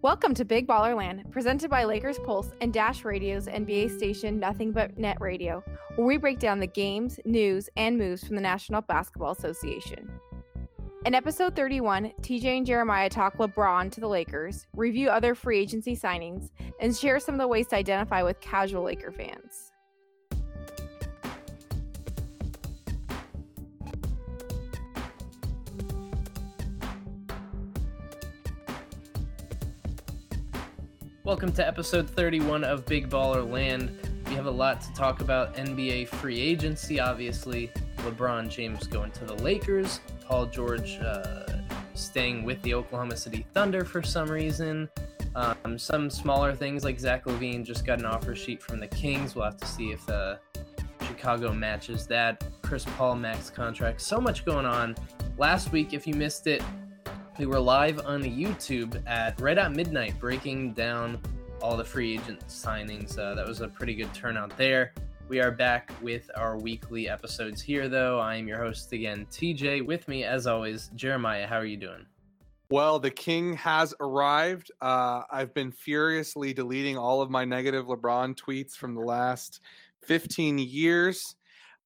Welcome to Big Baller Land, presented by Lakers Pulse and Dash Radio's NBA station Nothing But Net Radio, where we break down the games, news, and moves from the National Basketball Association. In episode 31, TJ and Jeremiah talk LeBron to the Lakers, review other free agency signings, and share some of the ways to identify with casual Laker fans. Welcome to episode 31 of Big Baller Land. We have a lot to talk about NBA free agency, obviously. LeBron James going to the Lakers, Paul George uh, staying with the Oklahoma City Thunder for some reason. Um, some smaller things like Zach LaVine just got an offer sheet from the Kings. We'll have to see if uh, Chicago matches that. Chris Paul max contract. So much going on. Last week, if you missed it, we were live on YouTube at right at midnight, breaking down all the free agent signings. Uh, that was a pretty good turnout there. We are back with our weekly episodes here, though. I am your host again, TJ. With me, as always, Jeremiah. How are you doing? Well, the king has arrived. Uh, I've been furiously deleting all of my negative LeBron tweets from the last 15 years.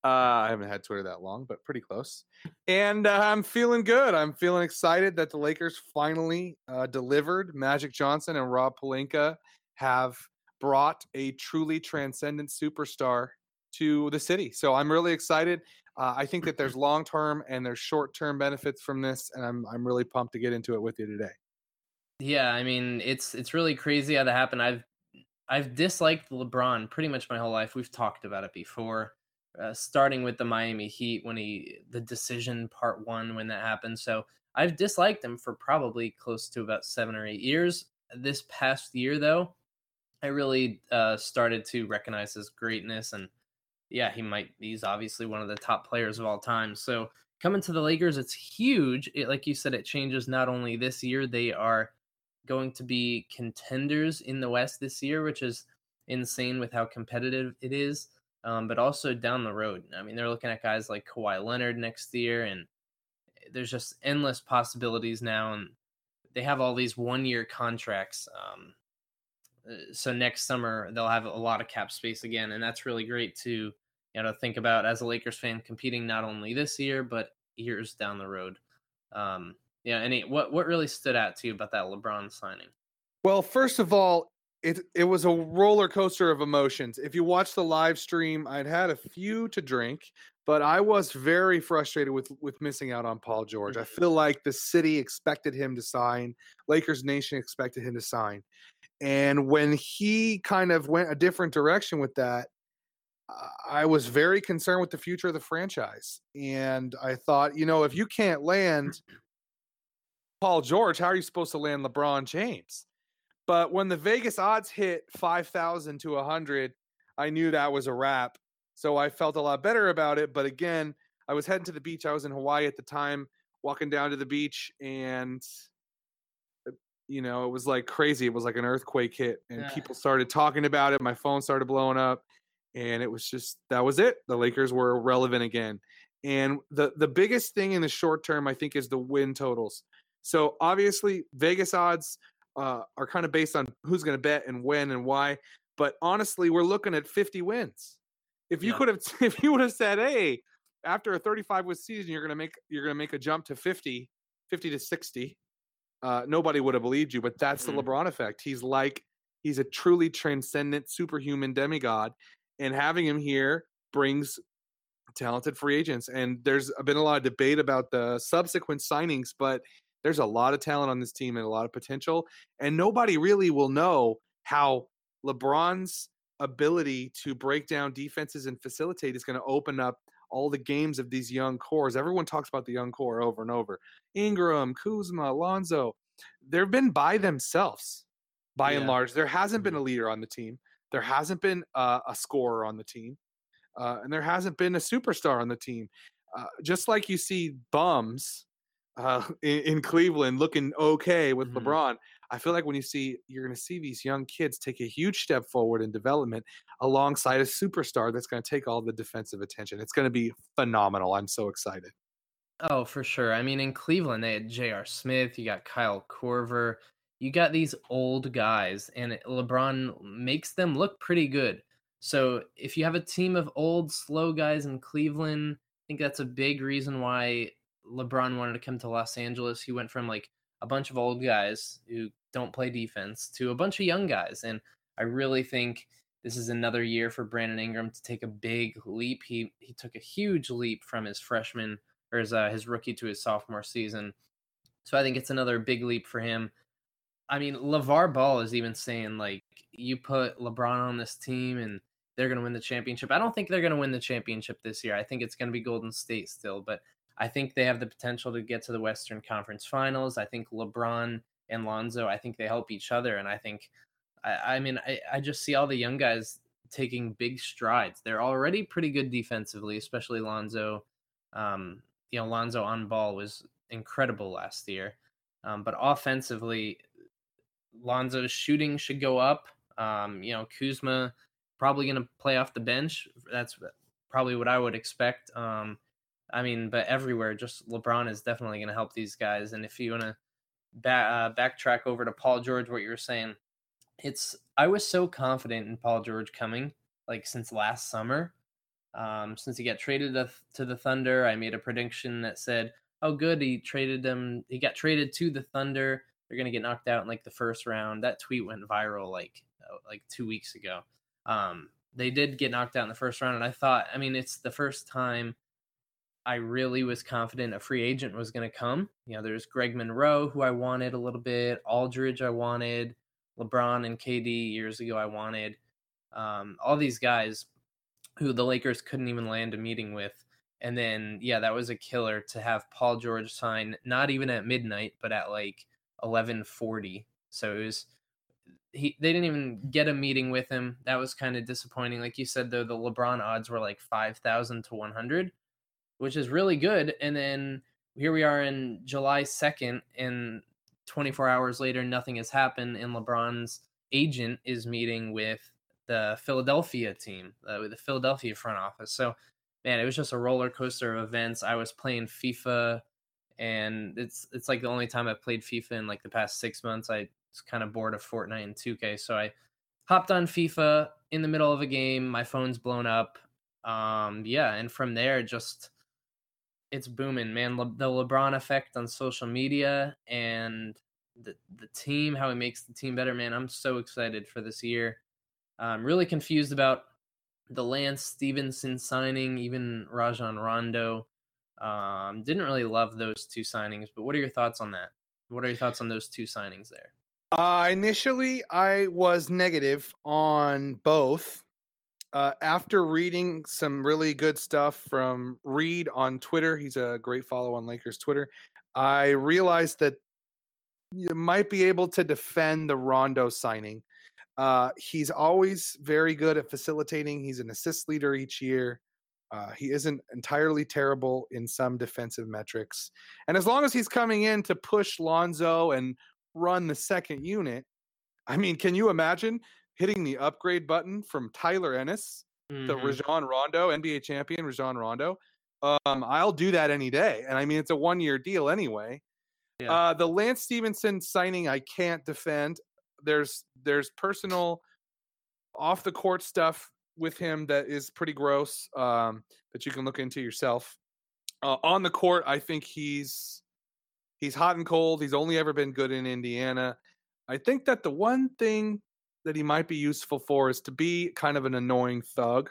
Uh, I haven't had Twitter that long, but pretty close. And uh, I'm feeling good. I'm feeling excited that the Lakers finally uh, delivered. Magic Johnson and Rob Pelinka have brought a truly transcendent superstar to the city. So I'm really excited. Uh, I think that there's long term and there's short term benefits from this, and I'm I'm really pumped to get into it with you today. Yeah, I mean it's it's really crazy how that happened. I've I've disliked LeBron pretty much my whole life. We've talked about it before uh, starting with the Miami Heat when he the decision part one when that happened. So I've disliked him for probably close to about seven or eight years. This past year, though, I really uh, started to recognize his greatness, and yeah, he might. He's obviously one of the top players of all time. So coming to the Lakers, it's huge. It, like you said, it changes not only this year; they are going to be contenders in the West this year, which is insane with how competitive it is um, but also down the road. I mean, they're looking at guys like Kawhi Leonard next year, and there's just endless possibilities now. And they have all these one year contracts. Um, uh, so next summer they'll have a lot of cap space again, and that's really great to you know think about as a Lakers fan competing not only this year but years down the road. Um, yeah, any what what really stood out to you about that LeBron signing? Well, first of all, it it was a roller coaster of emotions. If you watch the live stream, I'd had a few to drink, but I was very frustrated with with missing out on Paul George. I feel like the city expected him to sign, Lakers Nation expected him to sign. And when he kind of went a different direction with that, I was very concerned with the future of the franchise. And I thought, you know, if you can't land Paul George, how are you supposed to land LeBron James? But when the Vegas odds hit 5,000 to 100, I knew that was a wrap. So I felt a lot better about it. But again, I was heading to the beach. I was in Hawaii at the time, walking down to the beach, and uh, you know, it was like crazy. It was like an earthquake hit, and yeah. people started talking about it. My phone started blowing up, and it was just that was it. The Lakers were relevant again. And the the biggest thing in the short term, I think, is the win totals. So obviously, Vegas odds uh, are kind of based on who's going to bet and when and why. But honestly, we're looking at 50 wins. If you yeah. could have, if you would have said, "Hey, after a 35 win season, you're going to make you're going to make a jump to 50, 50 to 60," uh, nobody would have believed you. But that's mm-hmm. the LeBron effect. He's like he's a truly transcendent, superhuman demigod, and having him here brings talented free agents. And there's been a lot of debate about the subsequent signings, but there's a lot of talent on this team and a lot of potential. And nobody really will know how LeBron's ability to break down defenses and facilitate is going to open up all the games of these young cores. Everyone talks about the young core over and over. Ingram, Kuzma, Alonzo, they've been by themselves by yeah. and large. There hasn't been a mm-hmm. leader on the team. There hasn't been uh, a scorer on the team. Uh, and there hasn't been a superstar on the team. Uh, just like you see bums uh, in, in, Cleveland looking okay with mm-hmm. LeBron. I feel like when you see you're going to see these young kids take a huge step forward in development alongside a superstar that's going to take all the defensive attention. It's going to be phenomenal. I'm so excited. Oh, for sure. I mean, in Cleveland, they had J.R. Smith, you got Kyle Korver, you got these old guys, and LeBron makes them look pretty good. So if you have a team of old, slow guys in Cleveland, I think that's a big reason why LeBron wanted to come to Los Angeles. He went from like a bunch of old guys who don't play defense to a bunch of young guys. And I really think this is another year for Brandon Ingram to take a big leap. He he took a huge leap from his freshman or his uh, his rookie to his sophomore season. So I think it's another big leap for him. I mean, LeVar Ball is even saying like you put LeBron on this team and they're going to win the championship. I don't think they're going to win the championship this year. I think it's going to be Golden State still, but I think they have the potential to get to the Western Conference Finals. I think LeBron and Lonzo, I think they help each other, and I think, I, I mean, I, I just see all the young guys taking big strides. They're already pretty good defensively, especially Lonzo. Um, you know, Lonzo on ball was incredible last year, um, but offensively, Lonzo's shooting should go up. Um, you know, Kuzma probably going to play off the bench. That's probably what I would expect. Um, I mean, but everywhere, just LeBron is definitely going to help these guys. And if you want to uh, backtrack over to Paul George, what you were saying, it's I was so confident in Paul George coming like since last summer. Um, since he got traded to, to the Thunder, I made a prediction that said, "Oh, good, he traded them. He got traded to the Thunder. They're gonna get knocked out in like the first round." That tweet went viral like uh, like two weeks ago. Um, they did get knocked out in the first round, and I thought, I mean, it's the first time I really was confident a free agent was going to come. You know, there's Greg Monroe, who I wanted a little bit, Aldridge, I wanted, LeBron and KD years ago, I wanted. Um, all these guys who the Lakers couldn't even land a meeting with. And then, yeah, that was a killer to have Paul George sign, not even at midnight, but at like 1140. So it was, he, they didn't even get a meeting with him. That was kind of disappointing. Like you said, though, the LeBron odds were like 5,000 to 100 which is really good. And then here we are in July 2nd, and 24 hours later, nothing has happened. And LeBron's agent is meeting with the Philadelphia team, uh, with the Philadelphia front office. So, man, it was just a roller coaster of events. I was playing FIFA, and it's it's like the only time I've played FIFA in like the past six months. I was kind of bored of Fortnite and 2K, so I hopped on FIFA in the middle of a game. My phone's blown up. Um, yeah, and from there, just it's booming, man. Le- the LeBron effect on social media and the the team, how he makes the team better, man. I'm so excited for this year. I'm really confused about the Lance Stephenson signing, even Rajon Rondo. Um, didn't really love those two signings, but what are your thoughts on that? What are your thoughts on those two signings there? Uh, initially, I was negative on both uh, after reading some really good stuff from Reed on Twitter, he's a great follow on Lakers Twitter. I realized that you might be able to defend the Rondo signing. Uh, he's always very good at facilitating. He's an assist leader each year. Uh, he isn't entirely terrible in some defensive metrics. And as long as he's coming in to push Lonzo and run the second unit, I mean, can you imagine hitting the upgrade button from Tyler Ennis, mm-hmm. the Rajon Rondo, NBA champion Rajon Rondo. Um, I'll do that any day. And I mean, it's a one year deal anyway. Yeah. Uh, the Lance Stephenson signing, I can't defend. There's there's personal off the court stuff with him that is pretty gross um, that you can look into yourself. Uh, on the court, I think he's he's hot and cold. He's only ever been good in Indiana. I think that the one thing that he might be useful for is to be kind of an annoying thug.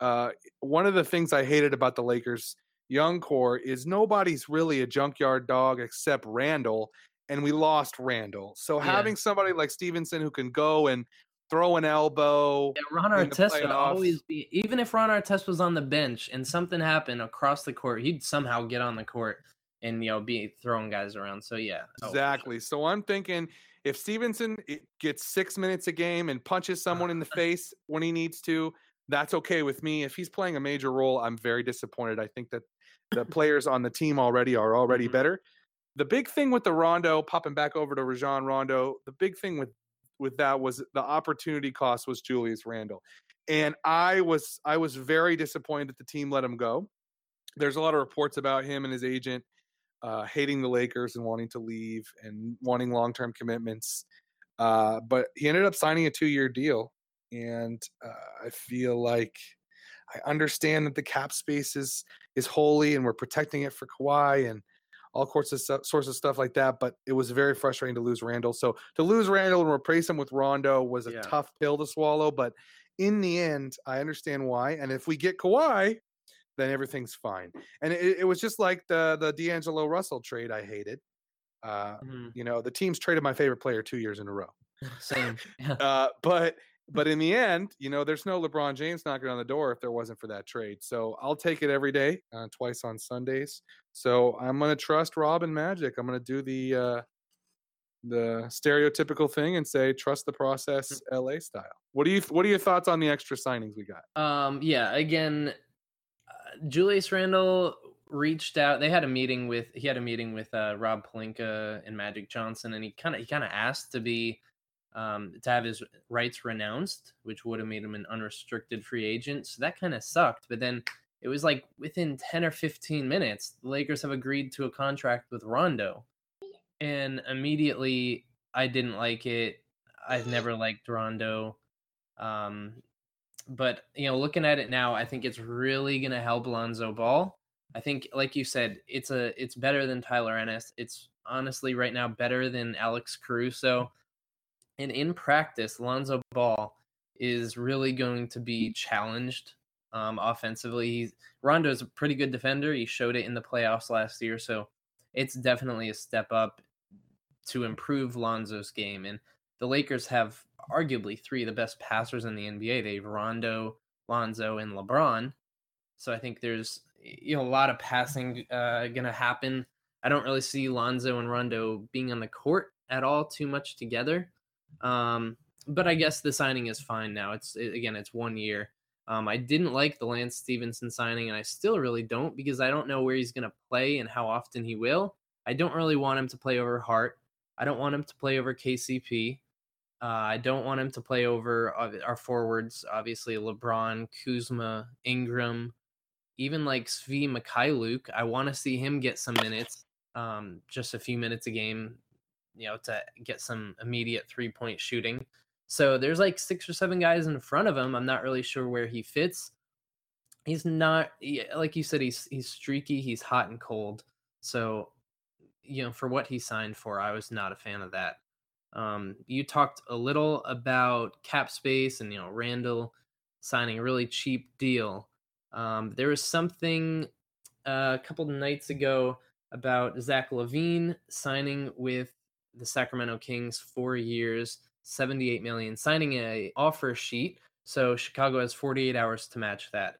Uh, one of the things I hated about the Lakers young core is nobody's really a junkyard dog except Randle, and we lost Randle. So yeah. having somebody like Stephenson who can go and throw an elbow. Yeah, Ron Artest would always be, even if Ron Artest was on the bench and something happened across the court, he'd somehow get on the court and you know be throwing guys around. So yeah, exactly. Oh. So I'm thinking if Stephenson eh, gets six minutes a game and punches someone in the face when he needs to, that's okay with me. If he's playing a major role, I'm very disappointed. I think that the players on the team already are already mm-hmm. better. The big thing with the Rondo popping back over to Rajon Rondo, the big thing with with that was the opportunity cost was Julius Randle. And I was I was very disappointed that the team let him go. There's a lot of reports about him and his agent uh, hating the Lakers and wanting to leave and wanting long term commitments. Uh, but he ended up signing a two year deal. And uh, I feel like I understand that the cap space is, is holy and we're protecting it for Kawhi and all sorts of stuff, sorts of stuff like that. But it was very frustrating to lose Randle. So to lose Randle and replace him with Rondo was a Yeah. tough pill to swallow. But in the end, I understand why. And if we get Kawhi, then everything's fine. And it, it was just like the the D'Angelo Russell trade I hated. Uh, Mhm. you know, the teams traded my favorite player two years in a row. Same. Yeah. Uh, but but in the end, you know, there's no LeBron James knocking on the door if there wasn't for that trade. So I'll take it every day, uh, twice on Sundays. So I'm gonna trust Rob and Magic. I'm gonna do the uh, the stereotypical thing and say trust the process, LA style. What do you What are your thoughts on the extra signings we got? Um, yeah, again, Julius Randle reached out. They had a meeting with he had a meeting with uh, Rob Pelinka and Magic Johnson, and he kind of he kind of asked to be um, to have his rights renounced, which would have made him an unrestricted free agent. So that kind of sucked. But then it was like within ten or fifteen minutes, the Lakers have agreed to a contract with Rondo, and immediately I didn't like it. I've never liked Rondo. Um, but you know, looking at it now, I think it's really gonna help Lonzo Ball. I think, like you said, it's a it's better than Tyler Ennis. It's honestly right now better than Alex Caruso. And in practice, Lonzo Ball is really going to be challenged um, offensively. He's, Rondo is a pretty good defender. He showed it in the playoffs last year, so it's definitely a step up to improve Lonzo's game. And the Lakers have arguably three of the best passers in the NBA. They have Rondo, Lonzo, and LeBron. So I think there's you know a lot of passing uh, gonna happen. I don't really see Lonzo and Rondo being on the court at all too much together. Um, but I guess the signing is fine now. It's it, again, it's one year. Um, I didn't like the Lance Stephenson signing, and I still really don't because I don't know where he's gonna play and how often he will. I don't really want him to play over Hart. I don't want him to play over KCP. Uh, I don't want him to play over our forwards, obviously LeBron, Kuzma, Ingram, even like Svi Mykhailiuk. I want to see him get some minutes, um, just a few minutes a game, you know, to get some immediate three point shooting. So there's like six or seven guys in front of him. I'm not really sure where he fits. He's not like you said. He's he's streaky. He's hot and cold. So you know, for what he signed for, I was not a fan of that. Um, you talked a little about cap space and you know Randle signing a really cheap deal. Um, there was something uh, a couple nights ago about Zach LaVine signing with the Sacramento Kings four years, seventy-eight million, signing a offer sheet. So Chicago has forty-eight hours to match that.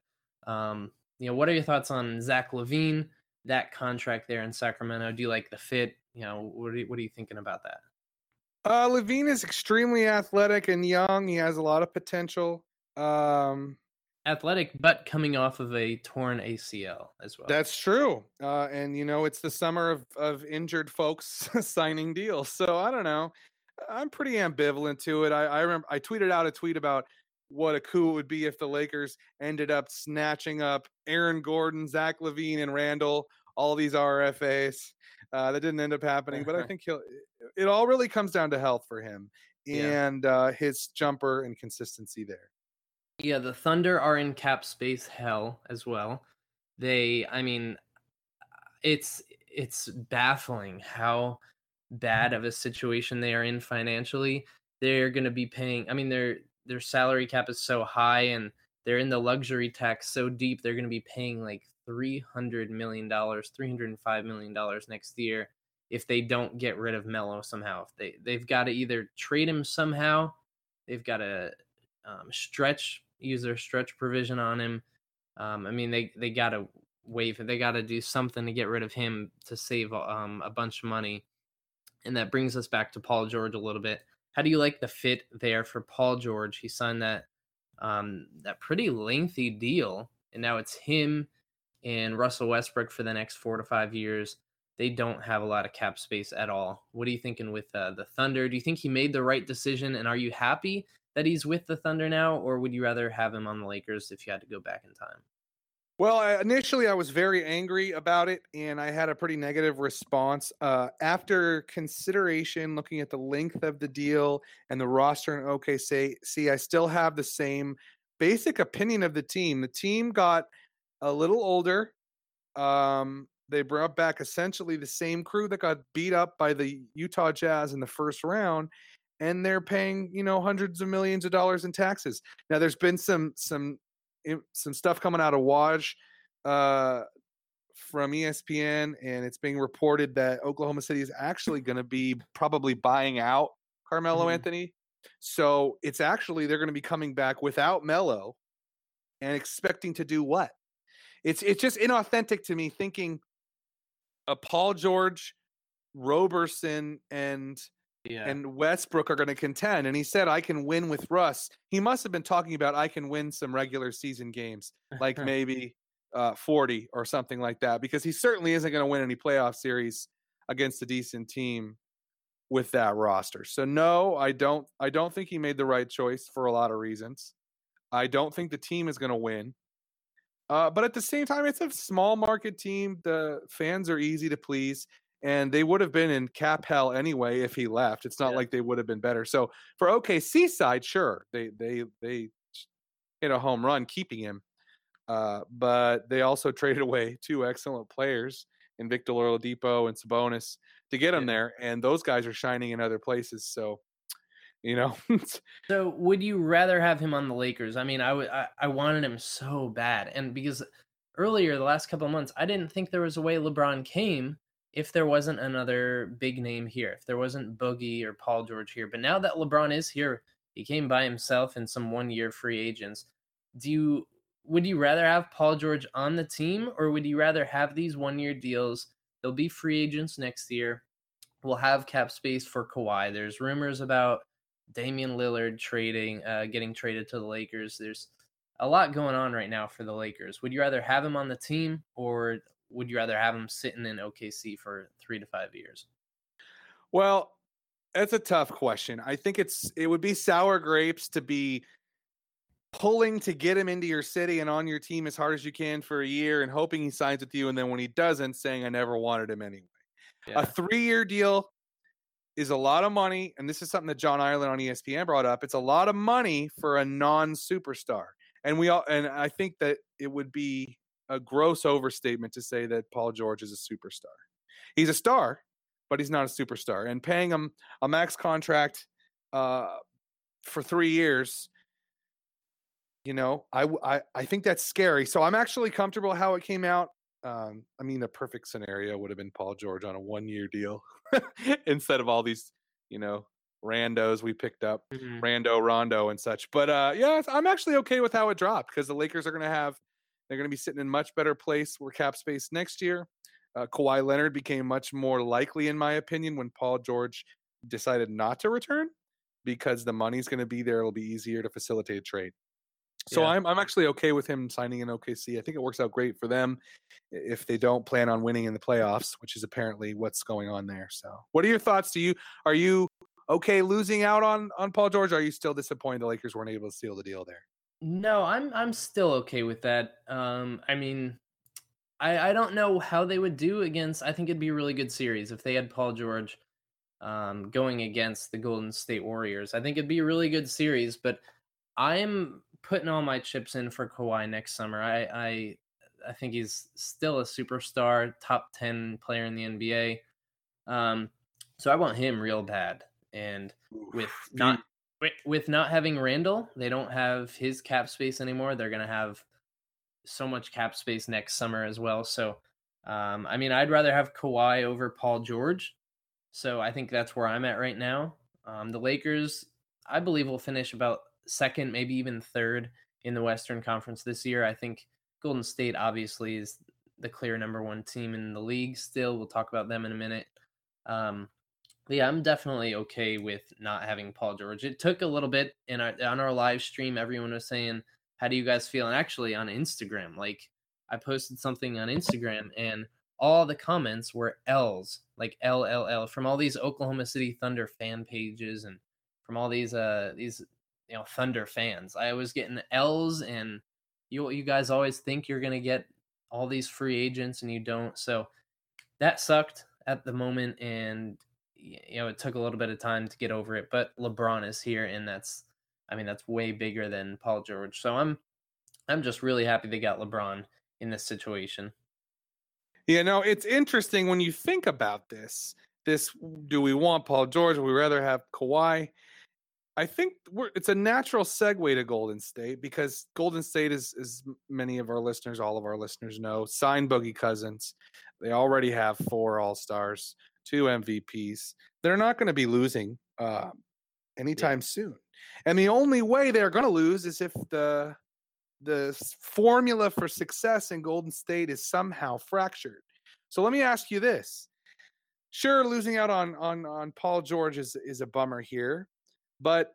Um, you know, what are your thoughts on Zach LaVine? That contract there in Sacramento. Do you like the fit? You know, what are you, what are you thinking about that? Uh, LaVine is extremely athletic and young. He has a lot of potential. Um, Athletic, but coming off of a torn ACL as well. That's true. Uh, and you know, it's the summer of, of injured folks signing deals. So I don't know. I'm pretty ambivalent to it. I, I remember I tweeted out a tweet about what a coup it would be if the Lakers ended up snatching up Aaron Gordon, Zach LaVine, and Randle, all these RFAs. Uh, that didn't end up happening, but I think he'll. It all really comes down to health for him Yeah. and uh, his jumper and consistency there. Yeah, the Thunder are in cap space hell as well. They, I mean, it's it's baffling how bad of a situation they are in financially. They're going to be paying. I mean, their their salary cap is so high, and they're in the luxury tax so deep. They're going to be paying like three hundred million dollars, three hundred and five million dollars next year if they don't get rid of Melo somehow. If they they've got to either trade him somehow, they've got to um, stretch use their stretch provision on him. Um, I mean, they they got to waive. They got to do something to get rid of him to save um, a bunch of money. And that brings us back to Paul George a little bit. How do you like the fit there for Paul George? He signed that um, that pretty lengthy deal, and now it's him and Russell Westbrook for the next four to five years. They don't have a lot of cap space at all. What are you thinking with uh, the Thunder? Do you think he made the right decision, and are you happy that he's with the Thunder now, or would you rather have him on the Lakers if you had to go back in time? Well, initially I was very angry about it, and I had a pretty negative response. Uh, after consideration, looking at the length of the deal and the roster in OKC, see, I still have the same basic opinion of the team. The team got a little older. Um, they brought back essentially the same crew that got beat up by the Utah Jazz in the first round, and they're paying you know hundreds of millions of dollars in taxes. Now, there's been some some some stuff coming out of Woj uh, from ESPN, and it's being reported that Oklahoma City is actually going to be probably buying out Carmelo Mhm. Anthony. So it's actually they're going to be coming back without Melo and expecting to do what? It's it's just inauthentic to me thinking a Paul George, Roberson, and Yeah. and Westbrook are going to contend. And he said, I can win with Russ. He must have been talking about I can win some regular season games, like maybe uh, 40 or something like that, because he certainly isn't going to win any playoff series against a decent team with that roster. So no, I don't I don't think he made the right choice for a lot of reasons. I don't think the team is going to win. Uh, but at the same time, it's a small market team. The fans are easy to please and they would have been in cap hell anyway if he left. It's not Yeah. like they would have been better. So for OKC side, sure, they they they hit a home run keeping him, uh, but they also traded away two excellent players in Victor Oladipo and Sabonis to get him Yeah. there, and those guys are shining in other places. So you know, So would you rather have him on the Lakers? I mean, I would I, I wanted him so bad. And because earlier the last couple of months, I didn't think there was a way LeBron came if there wasn't another big name here. If there wasn't Boogie or Paul George here. But now that LeBron is here, he came by himself and some one-year free agents. Do you would you rather have Paul George on the team or would you rather have these one-year deals? They'll be free agents next year. We'll have cap space for Kawhi. There's rumors about Damian Lillard trading, uh, getting traded to the Lakers. There's a lot going on right now for the Lakers. Would you rather have him on the team or would you rather have him sitting in OKC for three to five years? well, that's a tough question. I think it's it would be sour grapes to be pulling to get him into your city and on your team as hard as you can for a year and hoping he signs with you and then when he doesn't saying I never wanted him anyway. A 3-year deal is a lot of money and this is something that John Ireland on ESPN brought up. It's a lot of money for a non-superstar. And we all and I think that it would be a gross overstatement to say that Paul George is a superstar. He's a star, but he's not a superstar. And paying him a max contract uh, for three years, you know, I, I I think that's scary. So I'm actually comfortable how it came out. Um, I mean, a perfect scenario would have been Paul George on a one year deal instead of all these, you know, randos we picked up. Mhm. Rando, Rondo, and such. But uh, yeah, I'm actually okay with how it dropped because the Lakers are going to have they're going to be sitting in much better place for cap space next year. Uh, Kawhi Leonard became much more likely, in my opinion, when Paul George decided not to return because the money's going to be there. It'll be easier to facilitate a trade. So Yeah. I'm I'm actually okay with him signing in OKC. I think it works out great for them if they don't plan on winning in the playoffs, which is apparently what's going on there. So, what are your thoughts? Do you are you okay losing out on on Paul George? Are you still disappointed the Lakers weren't able to seal the deal there? No, I'm I'm still okay with that. Um, I mean, I I don't know how they would do against. I think it'd be a really good series if they had Paul George um, going against the Golden State Warriors. I think it'd be a really good series. But I'm putting all my chips in for Kawhi next summer. I I I think he's still a superstar, top ten player in the NBA. Um, so I want him real bad. And with not with, not having Randle, they don't have his cap space anymore. They're gonna have so much cap space next summer as well. So, um, I mean, I'd rather have Kawhi over Paul George. So I think that's where I'm at right now. Um, the Lakers, I believe, will finish about second, maybe even third in the Western Conference this year. I think Golden State obviously is the clear number one team in the league. Still, we'll talk about them in a minute. Um, yeah, I'm definitely okay with not having Paul George. It took a little bit in our on our live stream. Everyone was saying, "How do you guys feel?" And actually, on Instagram, like I posted something on Instagram, and all the comments were L's, like L L L, from all these Oklahoma City Thunder fan pages and from all these uh these you know Thunder fans. I was getting L's and you you guys always think you're to get all these free agents and you don't. So that sucked at the moment and you know, it took a little bit of time to get over it, but LeBron is here and that's I mean, that's way bigger than Paul George. So I'm I'm just really happy they got LeBron in this situation. You know, it's interesting when you think about this. This do we want Paul George? Would we rather have Kawhi? I think it's a natural segue to Golden State because Golden State is, as many of our listeners, all of our listeners know, signed Boogie Cousins. They already have four All Stars, two MVPs. They're not going to be losing uh, anytime yeah. soon, and the only way they're going to lose is if the the formula for success in Golden State is somehow fractured. So let me ask you this: Sure, losing out on on on Paul George is is a bummer here, but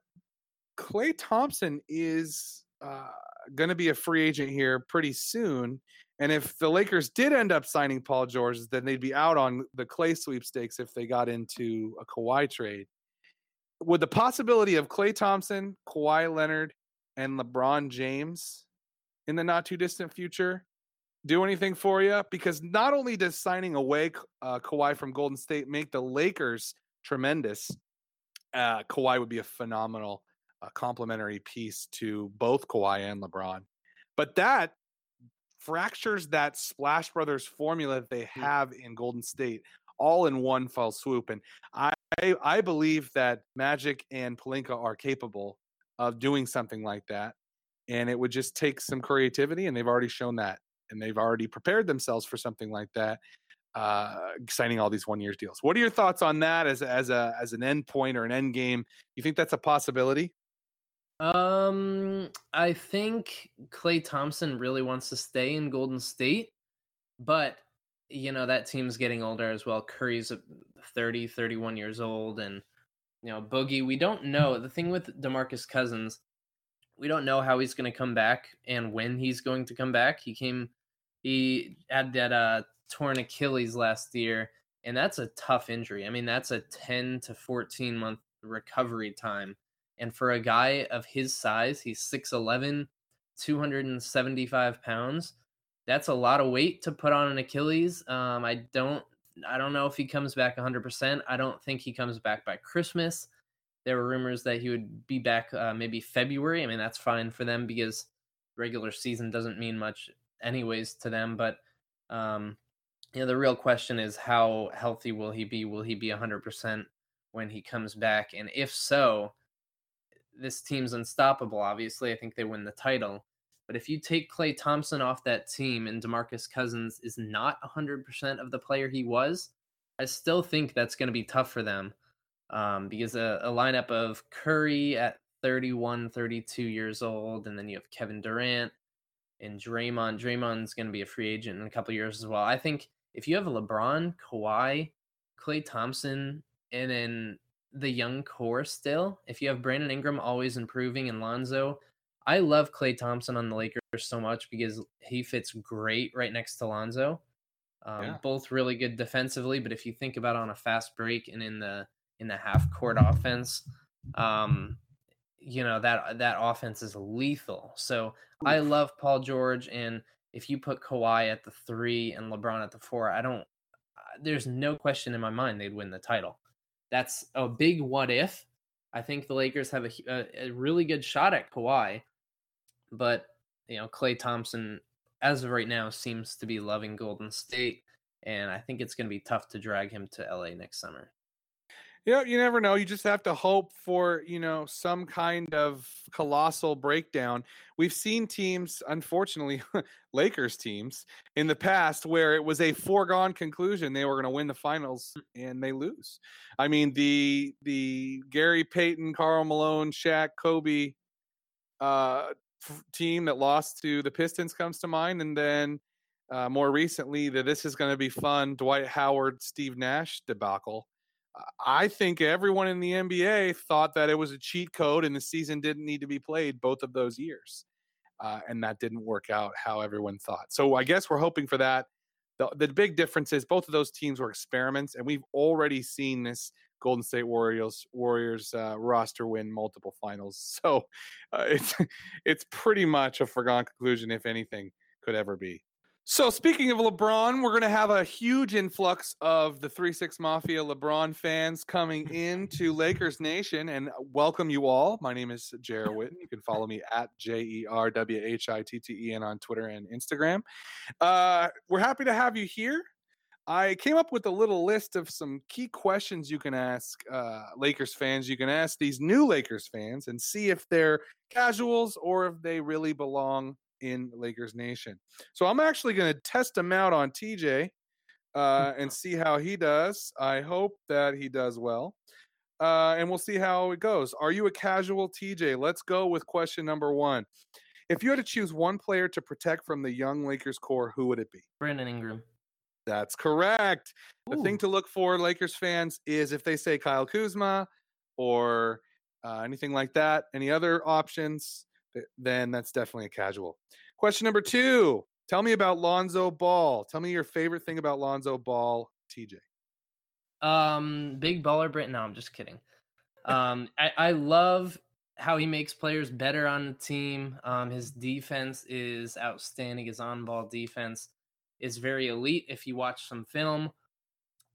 Klay Thompson is uh, going to be a free agent here pretty soon. And if the Lakers did end up signing Paul George, then they'd be out on the Klay sweepstakes if they got into a Kawhi trade. Would the possibility of Klay Thompson, Kawhi Leonard, and LeBron James in the not too distant future do anything for you? Because not only does signing away uh, Kawhi from Golden State make the Lakers tremendous, uh, Kawhi would be a phenomenal uh, complementary piece to both Kawhi and LeBron. But that fractures that Splash Brothers formula that they hmm. have in Golden State all in one fell swoop. And I, I believe that Magic and Pelinka are capable of doing something like that. And it would just take some creativity, and they've already shown that. And they've already prepared themselves for something like that uh, signing all these one year deals. What are your thoughts on that as as a as an end point or an end game? You think that's a possibility? Um, I think Klay Thompson really wants to stay in Golden State, but you know that team's getting older as well. Curry's 30, 31 years old and you know, Boogie, we don't know. The thing with DeMarcus Cousins, we don't know how he's going to come back and when he's going to come back. He came he had that uh torn Achilles last year, and that's a tough injury. I mean, that's a 10 to 14 month recovery time. And for a guy of his size, he's 6'11, 275 pounds. That's a lot of weight to put on an Achilles. Um, I don't I don't know if he comes back 100%. I don't think he comes back by Christmas. There were rumors that he would be back uh, maybe February. I mean, that's fine for them because regular season doesn't mean much anyways to them, but um, you know, the real question is how healthy will he be? Will he be 100% when he comes back? And if so, this team's unstoppable. Obviously, I think they win the title. But if you take Klay Thompson off that team and DeMarcus Cousins is not 100% of the player he was, I still think that's going to be tough for them um, because a, a lineup of Curry at 31, 32 years old, and then you have Kevin Durant and Draymond. Draymond's going to be a free agent in a couple years as well. I think if you have LeBron, Kawhi, Klay Thompson, and then the young core still, if you have Brandon Ingram always improving and Lonzo, I love Klay Thompson on the Lakers so much because he fits great right next to Lonzo. Um, yeah. Both really good defensively, but if you think about on a fast break and in the in the half court offense, um, you know that that offense is lethal. So. I love Paul George, and if you put Kawhi at the three and LeBron at the four, I don't. There's no question in my mind they'd win the title. That's a big what if. I think the Lakers have a, a, a really good shot at Kawhi, but you know Klay Thompson, as of right now, seems to be loving Golden State, and I think it's going to be tough to drag him to LA next summer you know, you never know. You just have to hope for, you know, some kind of colossal breakdown. We've seen teams, unfortunately, Lakers teams in the past where it was a foregone conclusion they were going to win the finals and they lose. I mean, the the Gary Payton, Karl Malone, Shaq, Kobe uh, team that lost to the Pistons comes to mind, and then uh, more recently, the this is going to be fun Dwight Howard, Steve Nash debacle I think everyone in the NBA thought that it was a cheat code and the season didn't need to be played both of those years. Uh, and that didn't work out how everyone thought. So I guess we're hoping for that. The, the big difference is both of those teams were experiments, and we've already seen this Golden State Warriors Warriors uh, roster win multiple finals. So uh, it's it's pretty much a foregone conclusion if anything could ever be. So speaking of LeBron, we're going to have a huge influx of the 3-6 Mafia LeBron fans coming into Lakers Nation and welcome you all. My name is Jared Whitten. You can follow me at J-E-R-W-H-I-T-T-E-N on Twitter and Instagram. Uh, we're happy to have you here. I came up with a little list of some key questions you can ask uh, Lakers fans. You can ask these new Lakers fans and see if they're casuals or if they really belong in Lakers Nation. So I'm actually going to test him out on TJ uh, and see how he does. I hope that he does well. Uh, and we'll see how it goes. Are you a casual TJ? Let's go with question number one. If you had to choose one player to protect from the young Lakers core, who would it be? Brandon Ingram. That's correct. The thing to look for, Lakers fans, is if they say Kyle Kuzma or uh, anything like that, any other options, then that's definitely a casual. Question number two. Tell me about Lonzo Ball. Tell me your favorite thing about Lonzo Ball, TJ. Um, big baller Brand. No, I'm just kidding. Um, I, I love how he makes players better on the team. Um, his defense is outstanding. His on-ball defense is very elite. If you watch some film,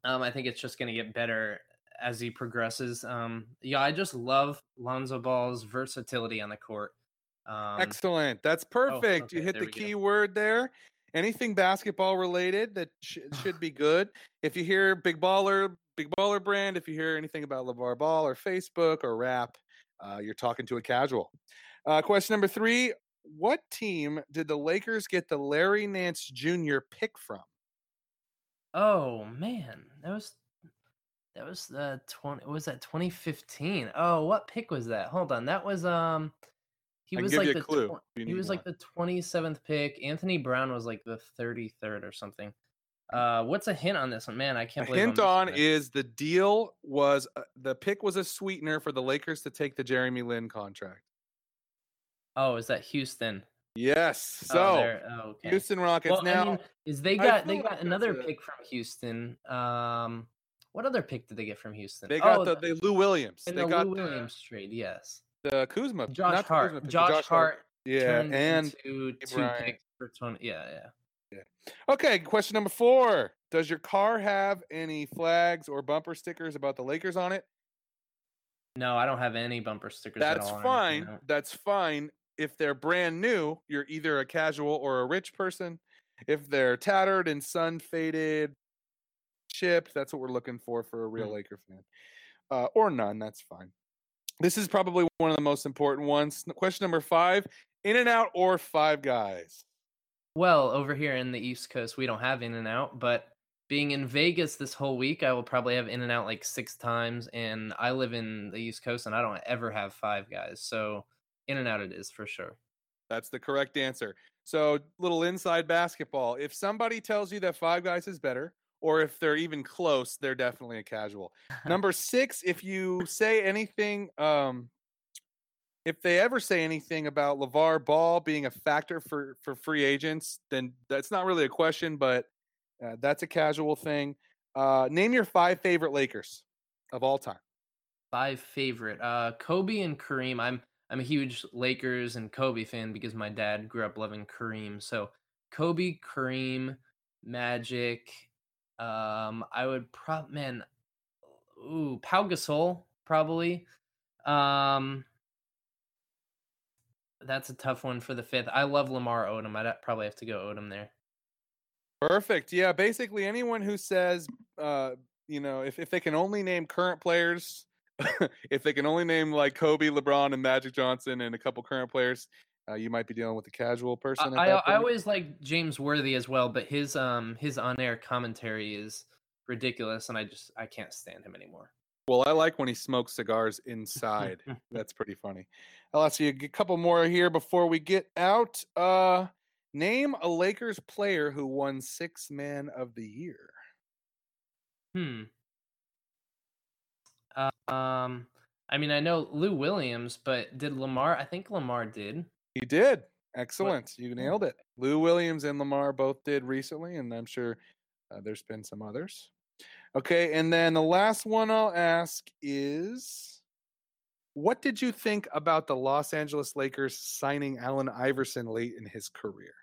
um, I think it's just going to get better as he progresses. Um, yeah, I just love Lonzo Ball's versatility on the court. Um, Excellent. That's perfect. you okay, hit there the we go. key word there. Anything basketball related that sh- should be good. If you hear Big Baller, Big Baller brand, if you hear anything about LeVar Ball or Facebook or rap, uh, you're talking to a casual. Uh, question number three What team did the Lakers get the Larry Nance Jr. pick from? Oh man, that was that was the twenty. Was that 2015? Oh, what pick was that? Hold on, that was um. He was like the clue you he was like the 27th pick. Anthony Brown was like the 33rd or something. Uh, what's a hint on this one, man? I can't believe I'm hint on it. is the deal was uh, the pick was a sweetener for the Lakers to take the Jeremy Lin contract. Oh, is that Houston? Yes. Oh, So there- oh, okay. Houston Rockets well, now. I mean, is they got they got another a- pick from Houston. Um, what other pick did they get from Houston? They got oh, the, the Lou Williams. in They the got Lou the- Williams trade. Yes, the Kuzma. Josh not Hart. Kuzma the Josh, Hart Yeah, and two picks for twenty. Yeah, yeah. okay. Question number four: Does your car have any flags or bumper stickers about the Lakers on it? No, I don't have any bumper stickers. at That's fine. That's fine. If they're brand new, you're either a casual or a rich person. If they're tattered and sun faded, chipped, that's what we're looking for for a real Hmm. Laker fan. Uh, or none, that's fine. This is probably one of the most important ones. Question number five: In and out or five guys? Well, over here in the East Coast, we don't have In and Out, but being in Vegas this whole week, I will probably have In and Out like six times. And I live in the East Coast, and I don't ever have Five Guys, so In and Out it is for sure. That's the correct answer. So, little inside basketball. If somebody tells you that Five Guys is better, or if they're even close, they're definitely a casual. Number six, if you say anything, um, if they ever say anything about LeVar Ball being a factor for, for free agents, then that's not really a question, but uh, that's a casual thing. Uh, name your five favorite Lakers of all time. Five favorite. Uh Kobe and Kareem. I'm I'm a huge Lakers and Kobe fan because my dad grew up loving Kareem. So Kobe, Kareem, Magic. Um I would prop man ooh, Pau Gasol probably. Um that's a tough one for the fifth. I love Lamar Odom. I'd probably have to go Odom there. Perfect. Yeah, basically anyone who says, uh, you know, if, if they can only name current players, if they can only name like Kobe, LeBron, and Magic Johnson and a couple current players, uh, you might be dealing with a casual person. I, I, I always like James Worthy as well, but his um his on air commentary is ridiculous, and I just I can't stand him anymore. well, I like when he smokes cigars inside. That's pretty funny. I'll ask you a couple more here before we get out. Uh, name a Lakers player who won Six Man of the Year. Hmm. Uh, um, I mean, I know Lou Williams, but did Lamar? I think Lamar did. He did. Excellent. You nailed it. Lou Williams and Lamar both did recently, and I'm sure uh, there's been some others. Okay, and then the last one I'll ask is what did you think about the Los Angeles Lakers signing Allen Iverson late in his career?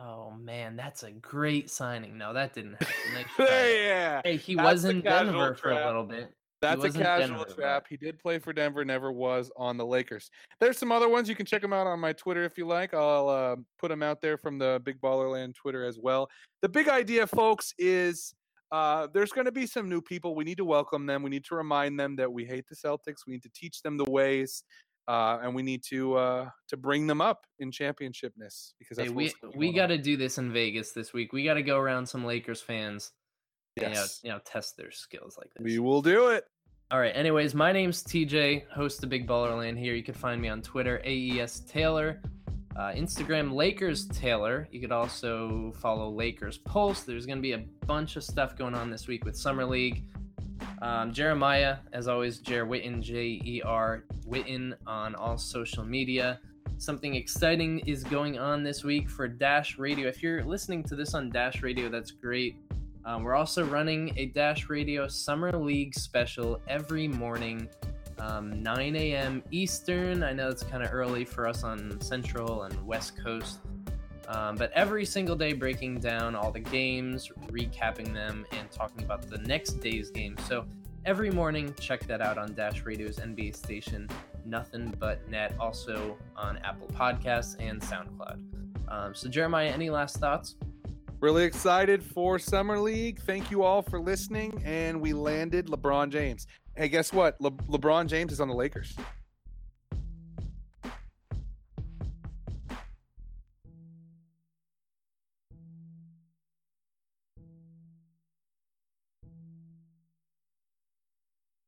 Oh man, that's a great signing. No, that didn't happen. Yeah. Hey, he That's was in Denver for a little bit. That's a casual Denver, trap. He did play for Denver, never was on the Lakers. There's some other ones. You can check them out on my Twitter if you like. I'll uh, put them out there from the Big Baller Land Twitter as well. The big idea, folks, is uh, there's going to be some new people. We need to welcome them. We need to remind them that we hate the Celtics. We need to teach them the ways, uh, and we need to uh, to bring them up in championshipness because that's Hey, we we got to do this in Vegas this week. We got to go around some Lakers fans. and, you know, yes, you know, test their skills like this. we will do it. All right. Anyways, my name's TJ, host of Big Baller Land here. You can find me on Twitter, AES Taylor, uh, Instagram, Lakers Taylor. You could also follow Lakers Pulse. There's going to be a bunch of stuff going on this week with Summer League. Um, Jeremiah, as always, Jer Witten, J E R Witten on all social media. Something exciting is going on this week for Dash Radio. If you're listening to this on Dash Radio, that's great. Um, we're also running a Dash Radio Summer League special every morning, um, 9 a.m. Eastern. I know it's kind of early for us on Central and West Coast, um, but every single day breaking down all the games, recapping them, and talking about the next day's game. So every morning, check that out on Dash Radio's NBA station, Nothing But Net, also on Apple Podcasts and SoundCloud. Um, so, Jeremiah, any last thoughts? Really excited for Summer League. Thank you all for listening. And we landed LeBron James. Hey, guess what? Le- LeBron James is on the Lakers.